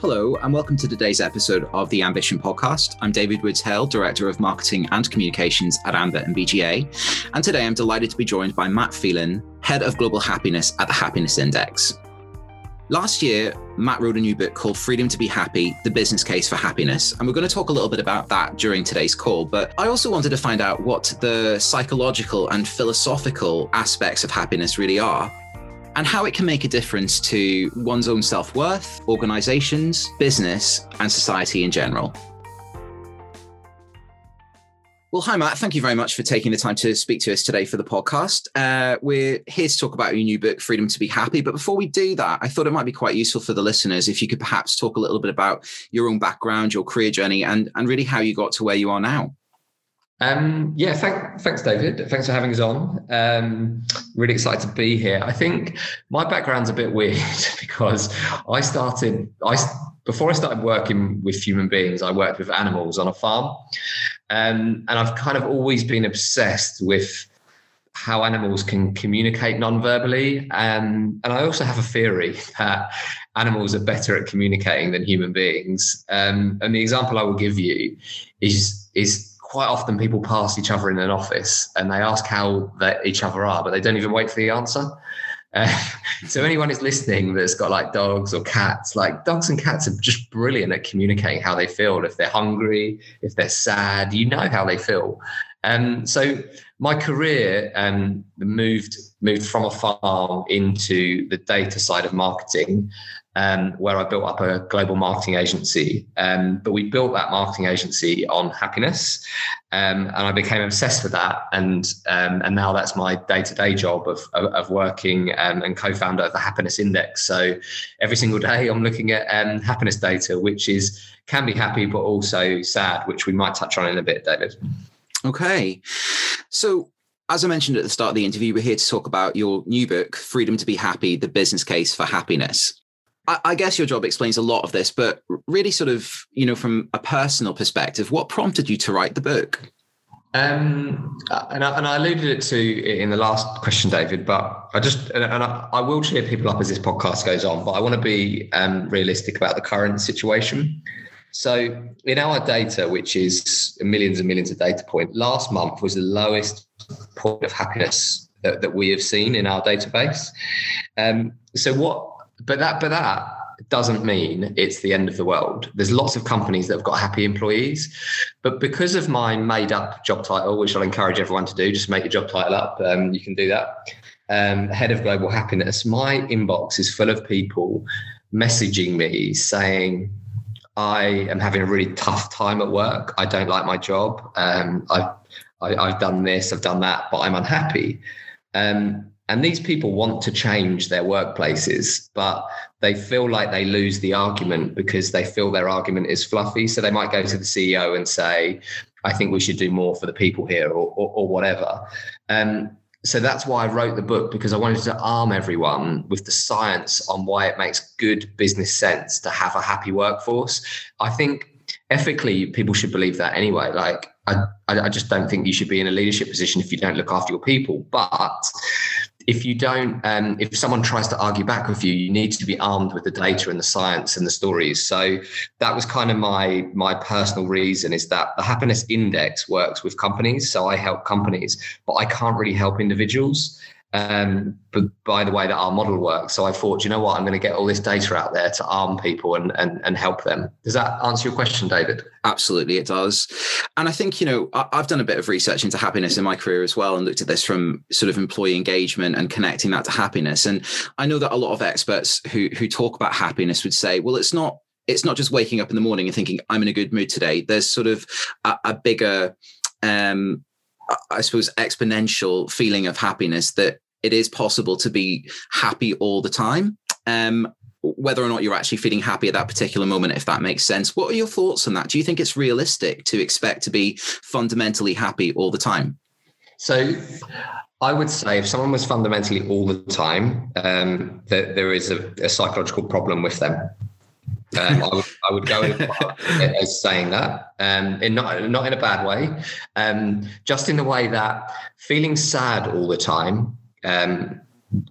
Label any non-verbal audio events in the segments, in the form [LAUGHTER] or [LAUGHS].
Hello, and welcome to today's episode of the Ambition Podcast. I'm David Woods Hale, Director of Marketing and Communications at AMBA and BGA. And today I'm delighted to be joined by Matt Phelan, Head of Global Happiness at the Happiness Index. Last year, Matt wrote a new book called Freedom to Be Happy The Business Case for Happiness. And we're going to talk a little bit about that during today's call. But I also wanted to find out what the psychological and philosophical aspects of happiness really are and how it can make a difference to one's own self worth, organizations, business, and society in general. Well, hi, Matt. Thank you very much for taking the time to speak to us today for the podcast. Uh, we're here to talk about your new book, Freedom to Be Happy. But before we do that, I thought it might be quite useful for the listeners if you could perhaps talk a little bit about your own background, your career journey, and, and really how you got to where you are now. Um, yeah, thank, thanks, David. Thanks for having us on. Um, really excited to be here. I think my background's a bit [LAUGHS] weird because I started, I before I started working with human beings, I worked with animals on a farm, um, and I've kind of always been obsessed with how animals can communicate non-verbally, um, and I also have a theory [LAUGHS] that animals are better at communicating than human beings. Um, and the example I will give you is is quite often people pass each other in an office and they ask how each other are, but they don't even wait for the answer. Uh, [LAUGHS] so anyone who's listening that's got like dogs or cats, like dogs and cats are just brilliant at communicating how they feel. If they're hungry, if they're sad, you know how they feel. And um, so my career um, moved moved from a farm into the data side of marketing um, where I built up a global marketing agency. Um, but we built that marketing agency on happiness, um, and I became obsessed with that. And um, and now that's my day to day job of, of, of working um, and co founder of the Happiness Index. So every single day I'm looking at um, happiness data, which is can be happy but also sad, which we might touch on in a bit, David. Okay, so as I mentioned at the start of the interview, we're here to talk about your new book, Freedom to Be Happy The Business Case for Happiness. I, guess your job explains a lot of this, but really, sort of, you know, from a personal perspective, what prompted you to write the book? Um, and I, and I alluded it to in the last question, David, but I just, and I, I will cheer people up as this podcast goes on, but I want to be um, realistic about the current situation. So in our data, which is millions and millions of data points, last month was the lowest point of happiness that, that we have seen in our database. Um, so what but that, but that doesn't mean it's the end of the world. There's lots of companies that have got happy employees, but because of my made up job title, which I'll encourage everyone to do, just make your job title up. Um, you can do that. Um, head of global happiness. My inbox is full of people messaging me saying, I am having a really tough time at work. I don't like my job. Um, I've, I, i have done this, I've done that, but I'm unhappy. Um, and these people want to change their workplaces, but they feel like they lose the argument because they feel their argument is fluffy. So they might go to the CEO and say, I think we should do more for the people here or, or, or whatever. Um, so that's why I wrote the book because I wanted to arm everyone with the science on why it makes good business sense to have a happy workforce. I think ethically people should believe that anyway. Like I, I just don't think you should be in a leadership position if you don't look after your people. But if you don't, um, if someone tries to argue back with you, you need to be armed with the data and the science and the stories. So that was kind of my my personal reason is that the happiness index works with companies. So I help companies, but I can't really help individuals um, but by the way that our model works. So I thought, you know what, I'm going to get all this data out there to arm people and, and, and help them. Does that answer your question, David? Absolutely, it does. And I think, you know, I've done a bit of research into happiness in my career as well and looked at this from sort of employee engagement and connecting that to happiness. And I know that a lot of experts who who talk about happiness would say, well, it's not it's not just waking up in the morning and thinking I'm in a good mood today. There's sort of a, a bigger um, I suppose, exponential feeling of happiness that it is possible to be happy all the time. Um, whether or not you're actually feeling happy at that particular moment, if that makes sense. What are your thoughts on that? Do you think it's realistic to expect to be fundamentally happy all the time? So, I would say if someone was fundamentally all the time, um, that there is a, a psychological problem with them. Um, I, would, I, would, go [LAUGHS] as saying that, um, in not not in a bad way, um, just in the way that feeling sad all the time um,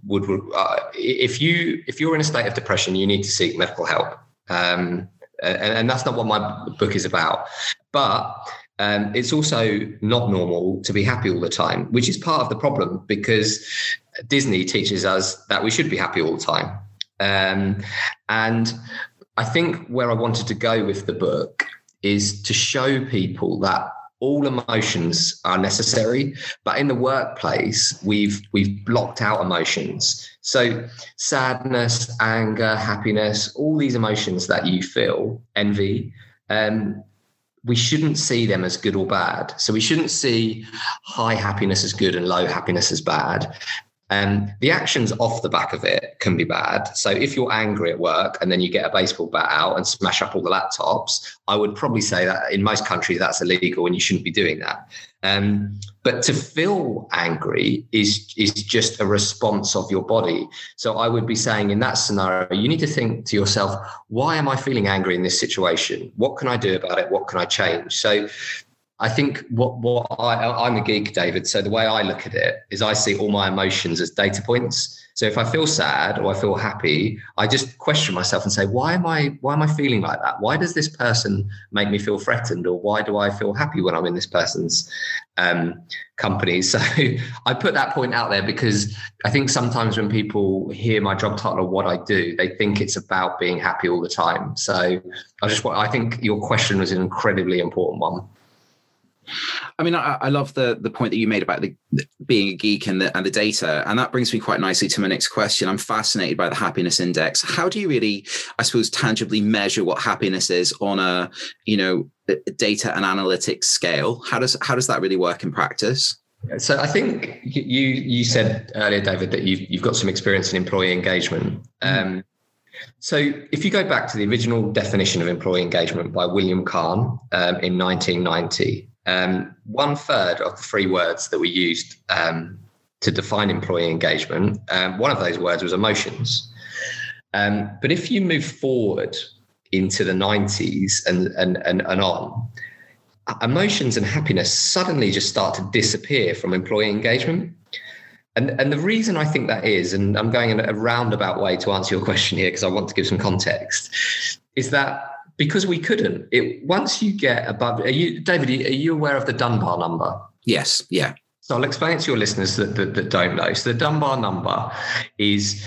would uh, if you if you're in a state of depression, you need to seek medical help. Um, and, and, that's not what my book is about. But um, it's also not normal to be happy all the time, which is part of the problem because Disney teaches us that we should be happy all the time. Um, and I think where I wanted to go with the book is to show people that all emotions are necessary but in the workplace we've we've blocked out emotions. So sadness anger happiness all these emotions that you feel envy um, we shouldn't see them as good or bad. So we shouldn't see high happiness as good and low happiness as bad and the actions off the back of it can be bad. So if you're angry at work and then you get a baseball bat out and smash up all the laptops, I would probably say that in most countries that's illegal and you shouldn't be doing that. Um, but to feel angry is is just a response of your body. So I would be saying in that scenario, you need to think to yourself, why am I feeling angry in this situation? What can I do about it? What can I change? So I think what what I I'm a geek, David. So the way I look at it is I see all my emotions as data points. So if I feel sad or I feel happy, I just question myself and say, why am I why am I feeling like that? Why does this person make me feel threatened, or why do I feel happy when I'm in this person's um, company? [LAUGHS] So I put that point out there because I think sometimes when people hear my job title or what I do, they think it's about being happy all the time. So I just I think your question was an incredibly important one. I mean, I, I, love the the point that you made about the, the, being a geek and the and the data, and that brings me quite nicely to my next question. I'm fascinated by the happiness index. How do you really, I suppose, tangibly measure what happiness is on a you know data and analytics scale? How does how does that really work in practice? So I think you you said earlier, David, that you've you've got some experience in employee engagement. Mm. Um, so, if you go back to the original definition of employee engagement by William Kahn um, in 1990, um, one third of the three words that we used um, to define employee engagement, um, one of those words was emotions. Um, but if you move forward into the 90s and, and, and, and on, emotions and happiness suddenly just start to disappear from employee engagement. And, and the reason I think that is, and I'm going in a roundabout way to answer your question here because I want to give some context, is that because we couldn't. It once you get above, are you, David? Are you aware of the Dunbar number? Yes. Yeah. So I'll explain it to your listeners that, that, that don't know. So the Dunbar number is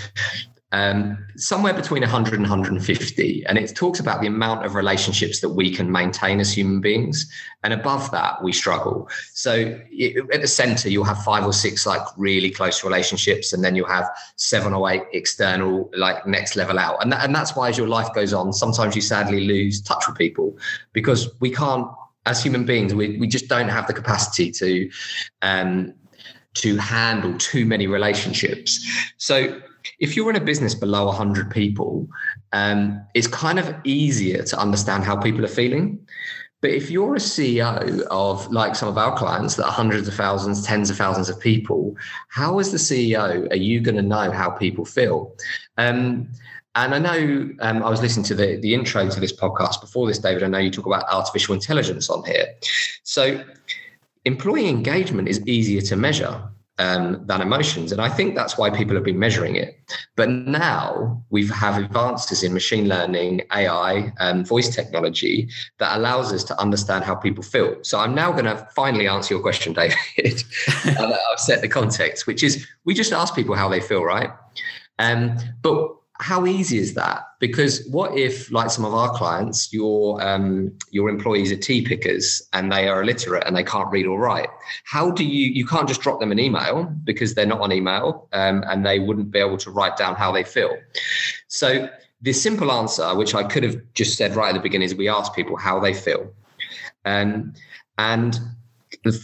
um, somewhere between 100 and 150. And it talks about the amount of relationships that we can maintain as human beings. And above that, we struggle. So at the center, you'll have five or six like really close relationships, and then you'll have seven or eight external, like next level out. And, that, and that's why as your life goes on, sometimes you sadly lose touch with people because we can't, as human beings, we, we just don't have the capacity to. Um, to handle too many relationships. So if you're in a business below 100 people, um, it's kind of easier to understand how people are feeling. But if you're a CEO of like some of our clients that are hundreds of thousands, tens of thousands of people, how as the CEO are you going to know how people feel? Um, and I know um, I was listening to the, the intro to this podcast before this, David. I know you talk about artificial intelligence on here. So employee engagement is easier to measure um, than emotions. And I think that's why people have been measuring it. But now we have advances in machine learning, AI, and voice technology that allows us to understand how people feel. So I'm now going to finally answer your question, [LAUGHS] David. I've set the context, which is we just ask people how they feel, right? Um, but how easy is that? Because what if, like some of our clients, your um, your employees are tea pickers and they are illiterate and they can't read or write? How do you you can't just drop them an email because they're not on email um, and they wouldn't be able to write down how they feel. So the simple answer, which I could have just said right at the beginning, is we ask people how they feel, um, and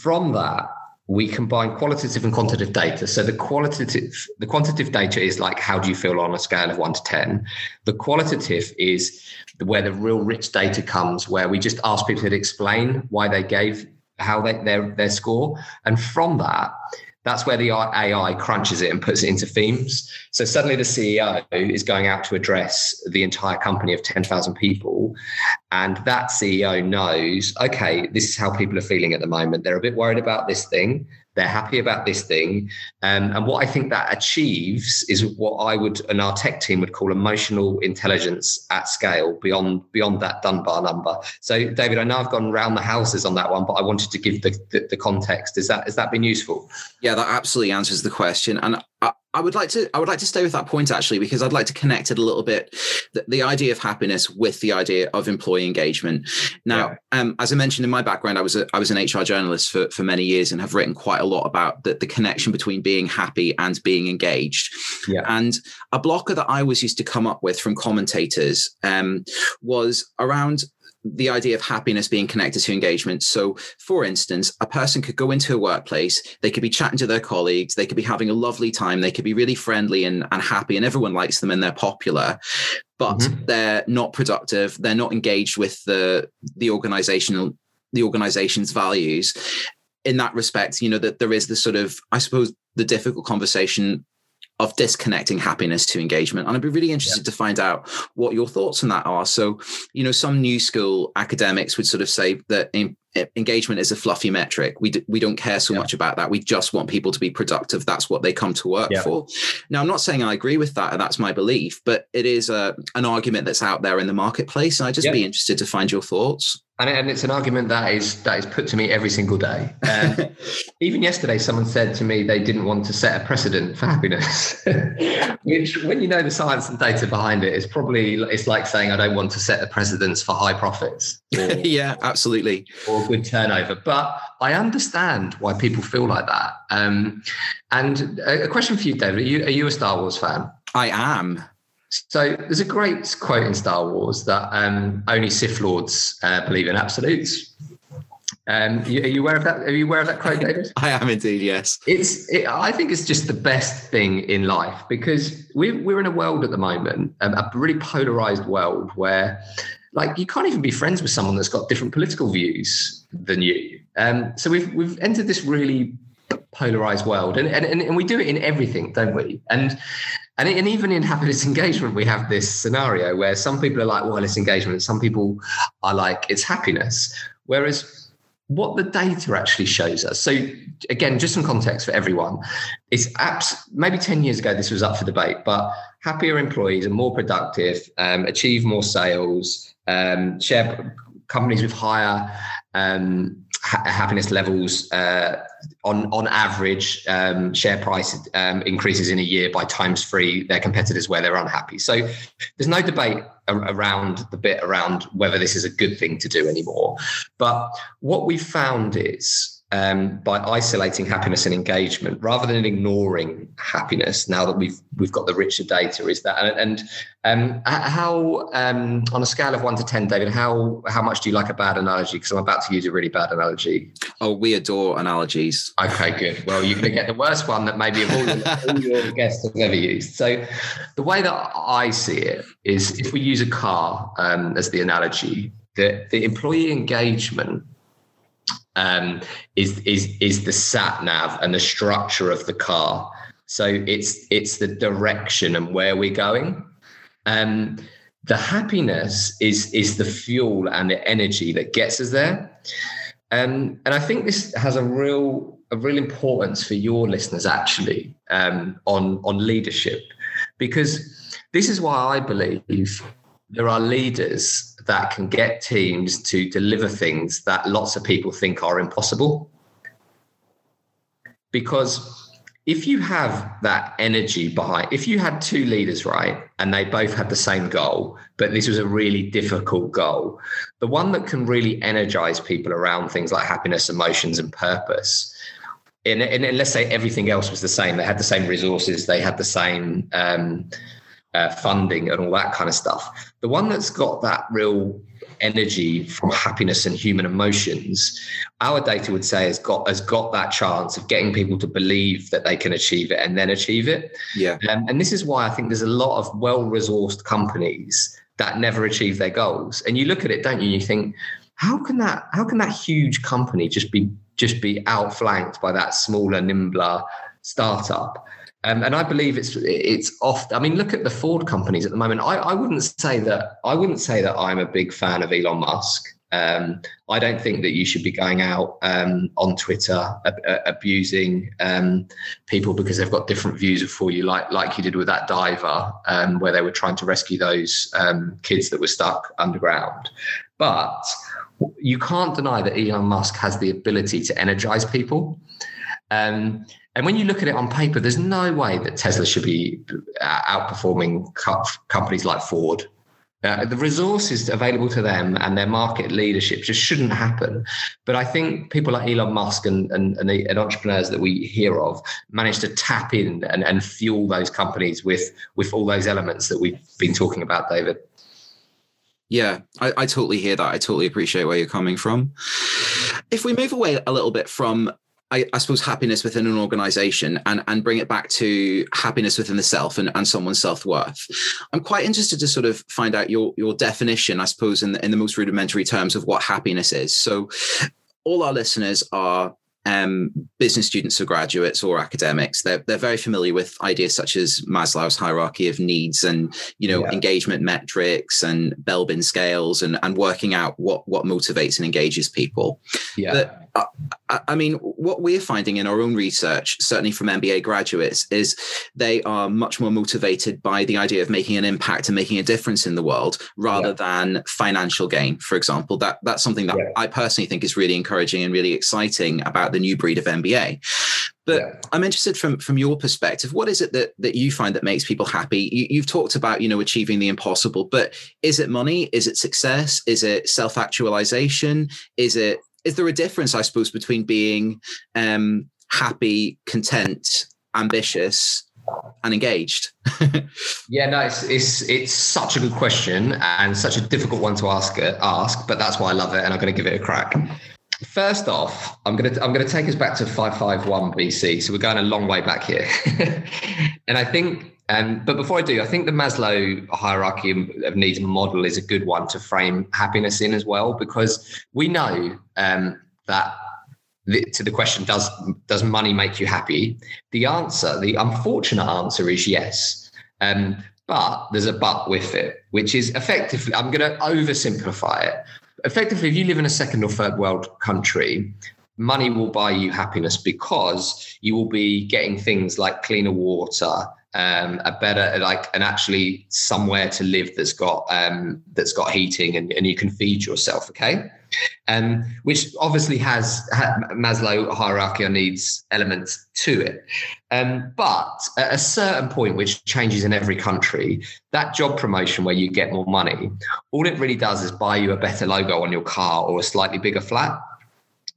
from that we combine qualitative and quantitative data. So the qualitative, the quantitative data is like how do you feel on a scale of one to ten. The qualitative is where the real rich data comes, where we just ask people to explain why they gave how they their their score, and from that, that's where the AI crunches it and puts it into themes. So suddenly the CEO is going out to address the entire company of 10,000 people. And that CEO knows, okay, this is how people are feeling at the moment. They're a bit worried about this thing. They're happy about this thing. Um, and what I think that achieves is what I would and our tech team would call emotional intelligence at scale beyond beyond that Dunbar number. So David, I know I've gone round the houses on that one, but I wanted to give the, the, the context. Is that has that been useful? Yeah, that absolutely answers the question. And I, I would like to I would like to stay with that point actually because I'd like to connect it a little bit the, the idea of happiness with the idea of employee engagement. Now, yeah. um, as I mentioned in my background, I was a, I was an HR journalist for, for many years and have written quite a lot about the, the connection between being happy and being engaged. Yeah. And a blocker that I was used to come up with from commentators um, was around the idea of happiness being connected to engagement. So, for instance, a person could go into a workplace, they could be chatting to their colleagues, they could be having a lovely time, they could be really friendly and, and happy, and everyone likes them and they're popular, but mm-hmm. they're not productive, they're not engaged with the the organizational the organization's values. In that respect, you know, that there is the sort of, I suppose, the difficult conversation of disconnecting happiness to engagement. And I'd be really interested yeah. to find out what your thoughts on that are. So, you know, some new school academics would sort of say that in, engagement is a fluffy metric. We, d- we don't care so yeah. much about that. We just want people to be productive. That's what they come to work yeah. for. Now, I'm not saying I agree with that, and that's my belief, but it is a, an argument that's out there in the marketplace. And I'd just be interested to find your thoughts and, and it's an argument that is that is put to me every single day. Um, [LAUGHS] even yesterday, someone said to me they didn't want to set a precedent for happiness, [LAUGHS] which, when you know the science and data behind it, is probably it's like saying I don't want to set a precedence for high profits. [LAUGHS] Or, yeah, absolutely. Or good turnover, but I understand why people feel like that. Um, and a, a question for you, David: Are you are you a Star Wars fan? I am. So there's a great quote in Star Wars that um, only Sith Lords uh, believe in absolutes. Um, are you aware of that? Are you aware of that quote, [LAUGHS] David? I am indeed. Yes. It's. It, I think it's just the best thing in life because we're we're in a world at the moment, um, a really polarized world where, like, you can't even be friends with someone that's got different political views than you. Um, so we've we've entered this really polarized world, and and and we do it in everything, don't we? And and, and even in happiness engagement, we have this scenario where some people are like, well, it's engagement. Some people are like, it's happiness. Whereas what the data actually shows us. So again, just some context for everyone. It's apps, maybe 10 years ago, this was up for debate, but happier employees are more productive, um, achieve more sales, um, share companies with higher um, ha- happiness levels uh, on on average um, share price um, increases in a year by times three. Their competitors where they're unhappy. So there's no debate around the bit around whether this is a good thing to do anymore. But what we found is um, by isolating happiness and engagement rather than ignoring happiness now that we've we've got the richer data is that and, and um, how um, on a scale of one to ten david how how much do you like a bad analogy? Because i'm about to use a really bad analogy. Oh we adore analogies. Okay good. Well you're going to get the worst one that maybe of all, your, all your guests have ever used. So the way that i see it is if we use a car um, as the analogy the, the employee engagement um, is is is the sat nav and the structure of the car. So it's it's the direction and where we're going. Um, the happiness is is the fuel and the energy that gets us there. Um, and I think this has a real a real importance for your listeners actually um, on on leadership, because this is why I believe there are leaders that can get teams to deliver things that lots of people think are impossible. Because if you have that energy behind, if you had two leaders, right, and they both had the same goal, but this was a really difficult goal, the one that can really energize people around things like happiness, emotions, and purpose. And, and, and let's say everything else was the same, they had the same resources, they had the same um, uh, funding and all that kind of stuff. The one that's got that real energy from happiness and human emotions, our data would say has got has got that chance of getting people to believe that they can achieve it and then achieve it. Yeah. Um, and this is why I think there's a lot of well-resourced companies that never achieve their goals. And you look at it, don't you? And you think, how can that how can that huge company just be just be outflanked by that smaller, nimbler startup? Um, and I believe it's it's off. I mean, look at the Ford companies at the moment. I, I wouldn't say that I wouldn't say that I'm a big fan of Elon Musk. Um, I don't think that you should be going out um, on Twitter ab- abusing um, people because they've got different views for you, like like you did with that diver, um, where they were trying to rescue those um, kids that were stuck underground. But you can't deny that Elon Musk has the ability to energize people. Um, and when you look at it on paper, there's no way that Tesla should be uh, outperforming companies like Ford uh, the resources available to them and their market leadership just shouldn't happen. But I think people like Elon Musk and, and, and, the, and entrepreneurs that we hear of manage to tap in and, and fuel those companies with, with all those elements that we've been talking about, David. Yeah, I, I totally hear that. I totally appreciate where you're coming from. If we move away a little bit from I, I, suppose happiness within an organization and, and bring it back to happiness within the self and, and someone's self-worth. I'm quite interested to sort of find out your your definition, I suppose, in the, in the most rudimentary terms of what happiness is. So all our listeners are um, business students or graduates or academics, they're, they're very familiar with ideas such as Maslow's hierarchy of needs and, you know, yeah. engagement metrics and Belbin scales and, and working out what, what motivates and engages people. Yeah. But, I mean, what we're finding in our own research, certainly from MBA graduates, is they are much more motivated by the idea of making an impact and making a difference in the world rather yeah. than financial gain, for example. That that's something that yeah. I personally think is really encouraging and really exciting about the new breed of MBA. But yeah. I'm interested from from your perspective. What is it that that you find that makes people happy? You, you've talked about you know achieving the impossible, but is it money? Is it success? Is it self actualization? Is it is there a difference, I suppose, between being um, happy, content, ambitious, and engaged? [LAUGHS] yeah, no, it's, it's it's such a good question and such a difficult one to ask ask, but that's why I love it, and I'm going to give it a crack. First off, I'm gonna I'm gonna take us back to 551 BC. So we're going a long way back here, [LAUGHS] and I think um, but before I do, I think the Maslow hierarchy of needs model is a good one to frame happiness in as well, because we know um, that the, to the question, does does money make you happy? The answer, the unfortunate answer, is yes. Um, but there's a but with it, which is effectively, I'm going to oversimplify it. Effectively, if you live in a second or third world country, money will buy you happiness because you will be getting things like cleaner water, um, a better like and actually somewhere to live that's got um, that's got heating and, and you can feed yourself okay? Um, which obviously has ha- Maslow hierarchy of needs elements to it. Um, but at a certain point which changes in every country that job promotion where you get more money all it really does is buy you a better logo on your car or a slightly bigger flat.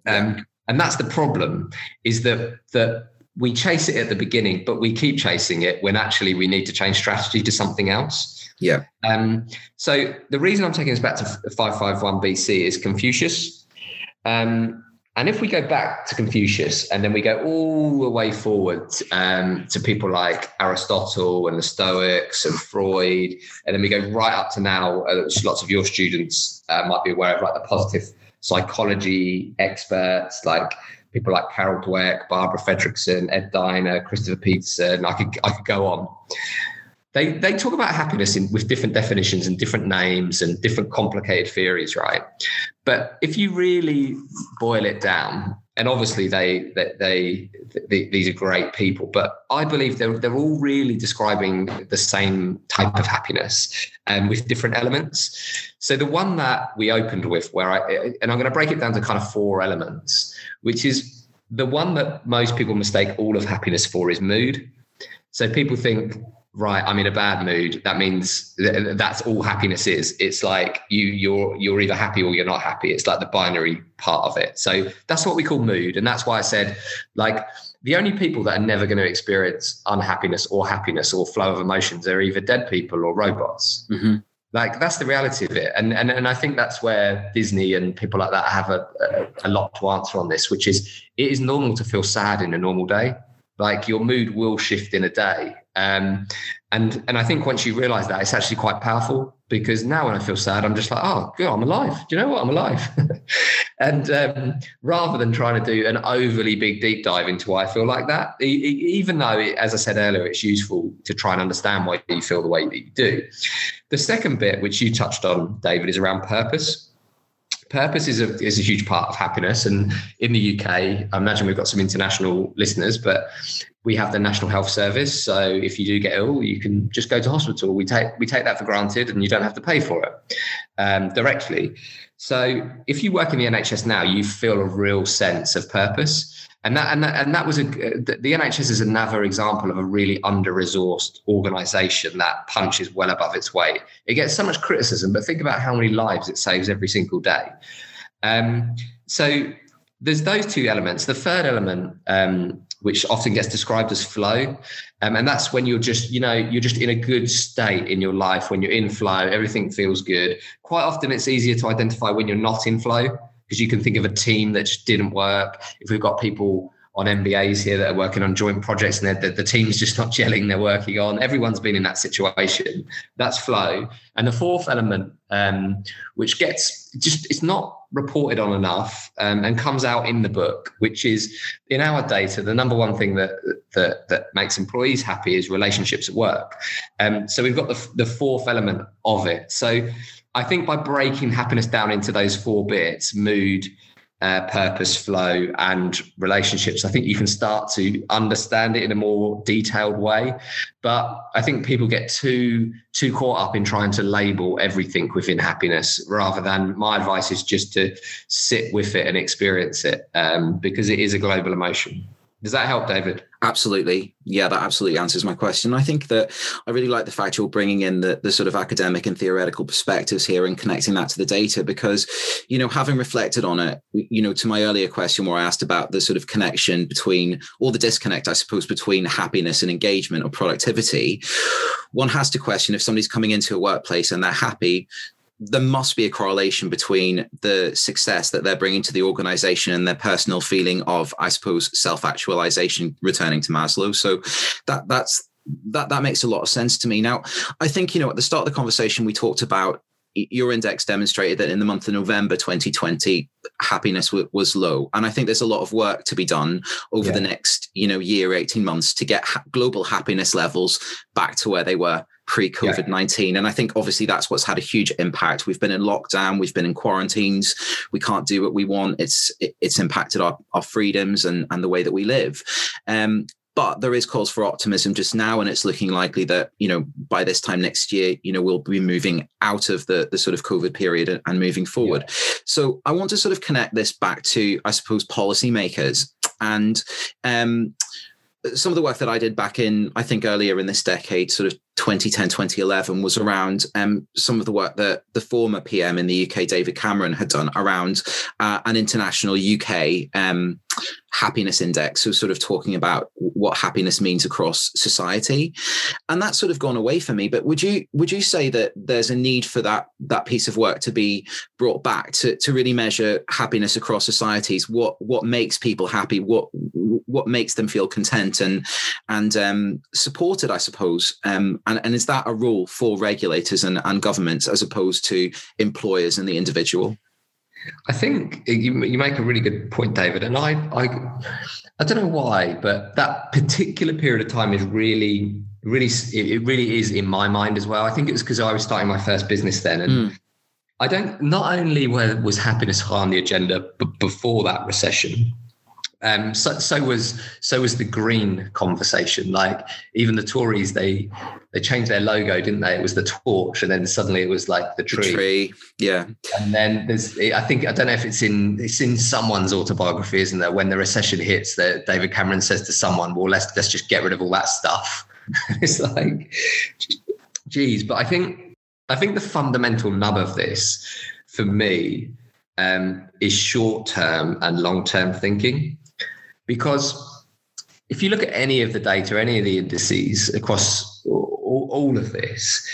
Um, and that's the problem is that that we chase it at the beginning, but we keep chasing it when actually we need to change strategy to something else. Yeah. Um, so the reason I'm taking us back to 551 BC is Confucius. Um, and if we go back to Confucius and then we go all the way forward um, to people like Aristotle and the Stoics and Freud, and then we go right up to now, uh, lots of your students uh, might be aware of like the positive psychology experts like people like Carol Dweck, Barbara Fredrickson, Ed Diener, Christopher Peterson. I could I could go on. They they talk about happiness in, with different definitions and different names and different complicated theories, right? But if you really boil it down, and obviously they they, they, they these are great people, but I believe they're they're all really describing the same type of happiness and with different elements. So the one that we opened with, where I and I'm going to break it down to kind of four elements which is the one that most people mistake all of happiness for is mood. So people think, right, I'm in a bad mood. That means th- that's all happiness is. It's like you you're you're either happy or you're not happy. It's like the binary part of it. So that's what we call mood, and that's why I said like the only people that are never going to experience unhappiness or happiness or flow of emotions are either dead people or robots. Mm-hmm. Like that's the reality of it, and and and I think that's where Disney and people like that have a, a, a lot to answer on this, which is it is normal to feel sad in a normal day. Like your mood will shift in a day, um, and and I think once you realize that, it's actually quite powerful because now when I feel sad, I'm just like, oh, good, I'm alive. Do you know what? I'm alive. [LAUGHS] and um, rather than trying to do an overly big deep dive into why I feel like that, even though, it, as I said earlier, it's useful to try and understand why you feel the way that you do. The second bit, which you touched on, David, is around purpose. Purpose is a is a huge part of happiness. And in the UK, I imagine we've got some international listeners, but we have the National Health Service. So if you do get ill, you can just go to hospital. We take we take that for granted, and you don't have to pay for it um, directly. So if you work in the NHS now, you feel a real sense of purpose. And that, and that, and that was a, the NHS is another example of a really under resourced organization that punches well above its weight. It gets so much criticism, but think about how many lives it saves every single day. Um, so there's those two elements. The third element, um, which often gets described as flow, um, and that's when you're just, you know, you're just in a good state in your life. When you're in flow, everything feels good. Quite often, it's easier to identify when you're not in flow because you can think of a team that just didn't work. If we've got people on MBAs here that are working on joint projects and the, the team's just not [LAUGHS] gelling they're working on. Everyone's been in that situation. That's flow. And the fourth element, um, which gets just, it's not reported on enough um, and comes out in the book, which is in our data, the number one thing that, that, that makes employees happy is relationships at work. Um, so we've got the, the fourth element of it. So I think by breaking happiness down into those four bits, mood, uh, purpose, flow, and relationships. I think you can start to understand it in a more detailed way. But I think people get too too caught up in trying to label everything within happiness, rather than my advice is just to sit with it and experience it, um, because it is a global emotion. Does that help, David? Absolutely. Yeah, that absolutely answers my question. I think that I really like the fact you're bringing in the, the sort of academic and theoretical perspectives here and connecting that to the data because, you know, having reflected on it, you know, to my earlier question where I asked about the sort of connection between, or the disconnect, I suppose, between happiness and engagement or productivity, one has to question if somebody's coming into a workplace and they're happy, there must be a correlation between the success that they're bringing to the organization and their personal feeling of, I suppose, self-actualization, returning to Maslow. So that that's that that makes a lot of sense to me. Now, I think you know at the start of the conversation we talked about your index demonstrated that in the month of November 2020, happiness w- was low. And I think there's a lot of work to be done over yeah. the next, you know, year, 18 months to get ha- global happiness levels back to where they were pre COVID 19. Yeah. And I think obviously that's what's had a huge impact. We've been in lockdown, we've been in quarantines, we can't do what we want. It's it, it's impacted our, our freedoms and, and the way that we live. Um, but there is cause for optimism just now and it's looking likely that you know by this time next year you know we'll be moving out of the the sort of covid period and moving forward yeah. so i want to sort of connect this back to i suppose policymakers and um some of the work that I did back in, I think earlier in this decade, sort of 2010, 2011, was around um, some of the work that the former PM in the UK, David Cameron, had done around uh, an international UK um, happiness index so sort of talking about what happiness means across society. And that's sort of gone away for me but would you would you say that there's a need for that that piece of work to be brought back to to really measure happiness across societies? What what makes people happy? What what makes them feel content and and um, supported i suppose um, and and is that a role for regulators and, and governments as opposed to employers and the individual I think you, you make a really good point, David. And I, I, I don't know why, but that particular period of time is really, really, it really is in my mind as well. I think it was because I was starting my first business then, and mm. I don't. Not only was happiness high on the agenda but before that recession, um, so, so was so was the green conversation. Like even the Tories, they they changed their logo, didn't they? It was the torch, and then suddenly it was like the tree. The tree, yeah. And then there's, I think, I don't know if it's in it's in someone's autobiography, isn't there? When the recession hits, that David Cameron says to someone, "Well, let's let's just get rid of all that stuff." [LAUGHS] it's like, geez. But I think I think the fundamental nub of this, for me, um, is short term and long term thinking because if you look at any of the data, any of the indices across all, of this,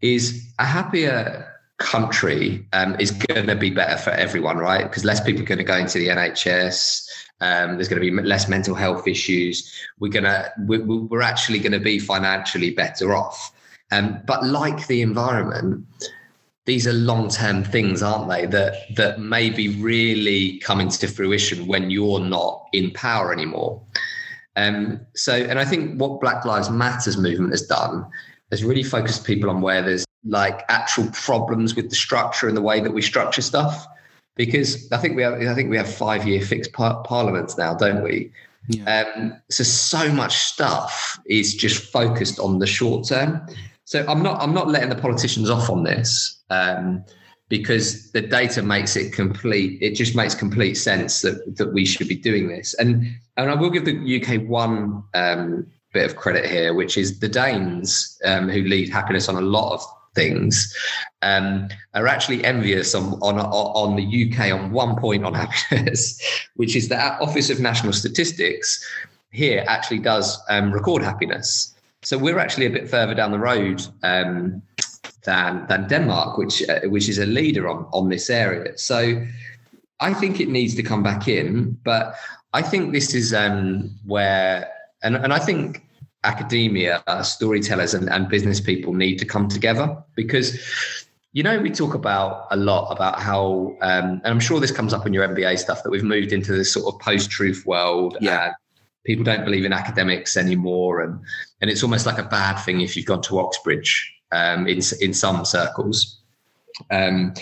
is a happier country um, is going to be better for everyone, right? Because less people are going to go into the NHS. Um, there's going to be less mental health issues. We're gonna we're, we're actually going to be financially better off. Um, but like the environment, these are long-term things, aren't they? That that maybe really come into fruition when you're not in power anymore. Um, so, and I think what Black Lives Matters movement has done has really focused people on where there's like actual problems with the structure and the way that we structure stuff because I think we have I think we have five year fixed par- parliaments now, don't we? Yeah. Um, so so much stuff is just focused on the short term. So I'm not I'm not letting the politicians off on this um, because the data makes it complete. It just makes complete sense that that we should be doing this. And and I will give the UK one um, bit of credit here, which is the Danes um, who lead happiness on a lot of things um, are actually envious on, on on the UK on one point on [LAUGHS] happiness, which is that Office of National Statistics here actually does um, record happiness. So we're actually a bit further down the road um, than than Denmark, which uh, which is a leader on on this area. So I think it needs to come back in, but I think this is um, where and and I think academia, uh, storytellers, and, and business people need to come together because you know we talk about a lot about how um, and i'm sure this comes up in your mba stuff that we've moved into this sort of post-truth world yeah people don't believe in academics anymore and and it's almost like a bad thing if you've gone to oxbridge um, in in some circles um,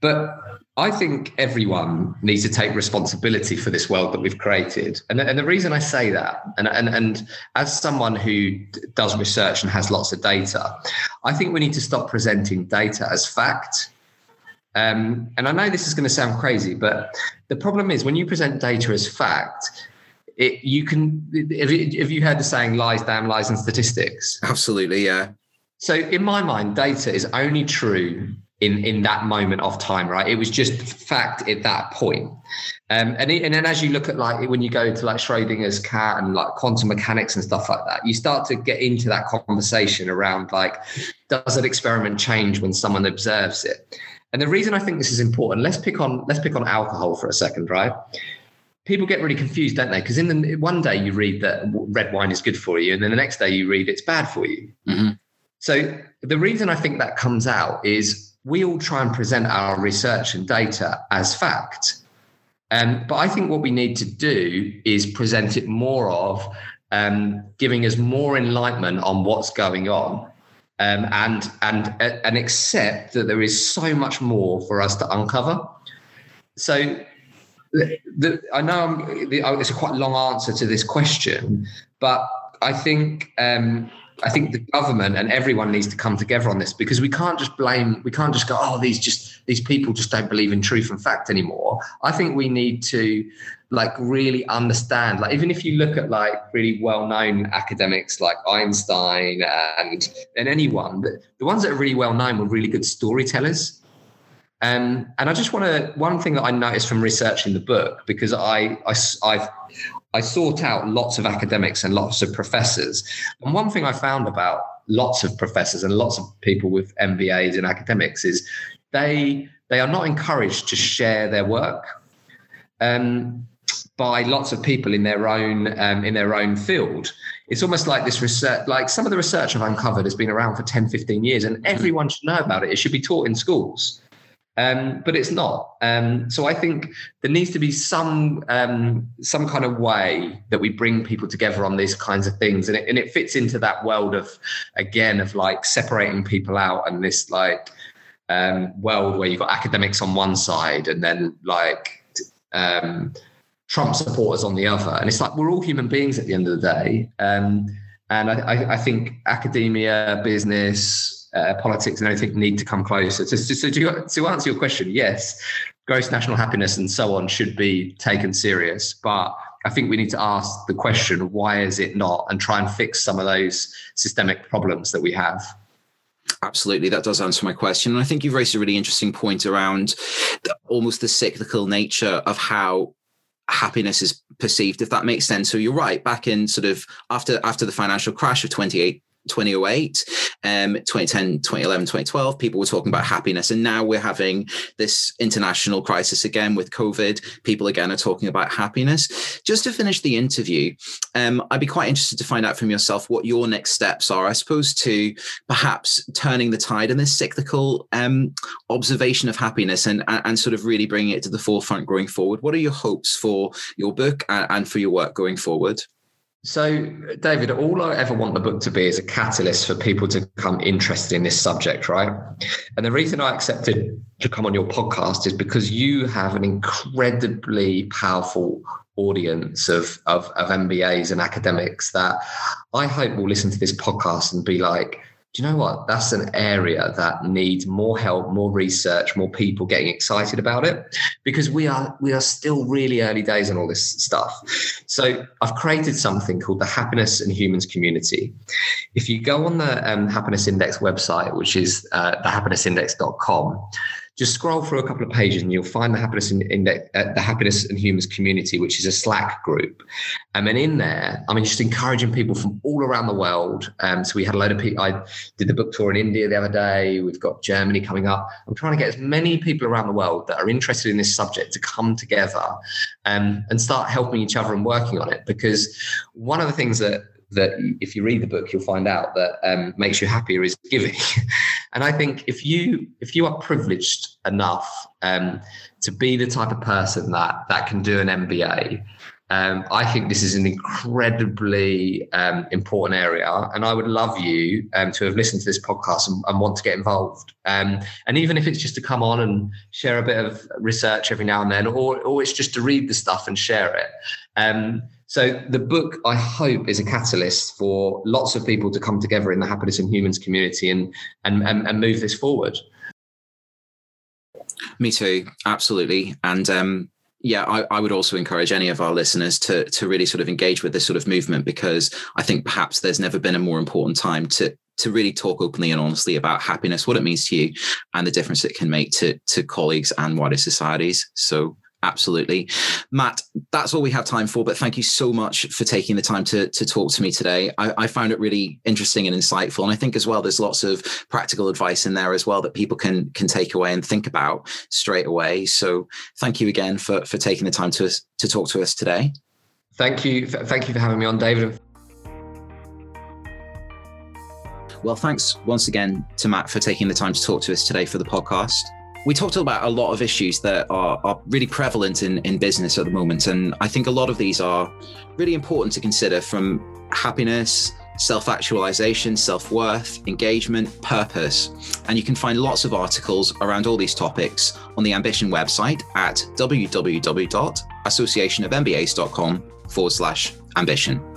but I think everyone needs to take responsibility for this world that we've created. And, and the reason I say that, and, and, and as someone who does research and has lots of data, I think we need to stop presenting data as fact. Um, and I know this is going to sound crazy, but the problem is when you present data as fact, it, you can, if, if you heard the saying lies, damn lies, and statistics. Absolutely, yeah. So in my mind, data is only true in in that moment of time, right? It was just fact at that point. Um, and it, and then as you look at like when you go to like Schrodinger's cat and like quantum mechanics and stuff like that, you start to get into that conversation around like, does an experiment change when someone observes it? And the reason I think this is important, let's pick on let's pick on alcohol for a second, right? People get really confused, don't they? Because in the one day you read that red wine is good for you, and then the next day you read it's bad for you. Mm-hmm. So the reason I think that comes out is we all try and present our research and data as fact. Um, but I think what we need to do is present it more of um, giving us more enlightenment on what's going on. Um, and and and accept that there is so much more for us to uncover. So, the, I know the, it's a quite long answer to this question, but I think um, I think the government and everyone needs to come together on this because we can't just blame, we can't just go, oh, these just these people just don't believe in truth and fact anymore. I think we need to like really understand, like even if you look at like really well-known academics like Einstein and and anyone, the, the ones that are really well known were really good storytellers. Um, and I just want to one thing that I noticed from researching the book because I, I I've I sought out lots of academics and lots of professors. And one thing I found about lots of professors and lots of people with MBAs in academics is they they are not encouraged to share their work um, by lots of people in their own um, in their own field. It's almost like this research, like some of the research I've uncovered has been around for 10, 15 years, and everyone should know about it. It should be taught in schools um, but it's not. Um, so I think there needs to be some um, some kind of way that we bring people together on these kinds of things, and it, and it fits into that world of again of like separating people out and this like um, world where you've got academics on one side and then like um, Trump supporters on the other, and it's like we're all human beings at the end of the day. Um, and I, I think academia, business, uh, politics and anything need to come closer. So, so, so to, to answer your question, yes, gross national happiness and so on should be taken serious. But I think we need to ask the question, why is it not? And try and fix some of those systemic problems that we have. Absolutely, that does answer my question. And I think you've raised a really interesting point around the, almost the cyclical nature of how happiness is perceived if that makes sense so you're right back in sort of after after the financial crash of 28 2008, um, 2010, 2011, 2012, people were talking about happiness. And now we're having this international crisis again with COVID. People again are talking about happiness. Just to finish the interview, um, I'd be quite interested to find out from yourself what your next steps are, I suppose, to perhaps turning the tide in this cyclical um, observation of happiness and, and sort of really bringing it to the forefront going forward. What are your hopes for your book and, and for your work going forward? So, David, all I ever want the book to be is a catalyst for people to become interested in this subject, right? And the reason I accepted to come on your podcast is because you have an incredibly powerful audience of, of, of MBAs and academics that I hope will listen to this podcast and be like, do you know what? That's an area that needs more help, more research, more people getting excited about it, because we are we are still really early days on all this stuff. So I've created something called the Happiness and Humans Community. If you go on the um, Happiness Index website, which is uh, thehappinessindex.com, just scroll through a couple of pages and you'll find the happiness in, index, uh, the happiness and humans community, which is a Slack group. And then in there, I mean, just encouraging people from all around the world. Um, so we had a load of people. I did the book tour in India the other day. We've got Germany coming up. I'm trying to get as many people around the world that are interested in this subject to come together um, and start helping each other and working on it. Because one of the things that that if you read the book, you'll find out that um, makes you happier is giving. [LAUGHS] and I think if you if you are privileged enough um, to be the type of person that that can do an MBA, um, I think this is an incredibly um, important area, and I would love you um, to have listened to this podcast and, and want to get involved. Um, and even if it's just to come on and share a bit of research every now and then, or or it's just to read the stuff and share it. So the book, I hope, is a catalyst for lots of people to come together in the happiness and humans community and and and, and move this forward. Me too, absolutely. And um, yeah, I, I, would also encourage any of our listeners to to really sort of engage with this sort of movement because I think perhaps there's never been a more important time to to really talk openly and honestly about happiness, what it means to you, and the difference it can make to to colleagues and wider societies. So Absolutely. Matt, that's all we have time for, but thank you so much for taking the time to, to talk to me today. I, I, found it really interesting and insightful. And I think as well, there's lots of practical advice in there as well that people can can take away and think about straight away. So thank you again for, for taking the time to, to talk to us today. Thank you. Thank you for having me on, David. Well, thanks once again to Matt for taking the time to talk to us today for the podcast we talked about a lot of issues that are, are really prevalent in, in business at the moment. And I think a lot of these are really important to consider from happiness, self actualization, self worth, engagement, purpose. And you can find lots of articles around all these topics on the Ambition website at www.associationofmbas.com forward slash ambition.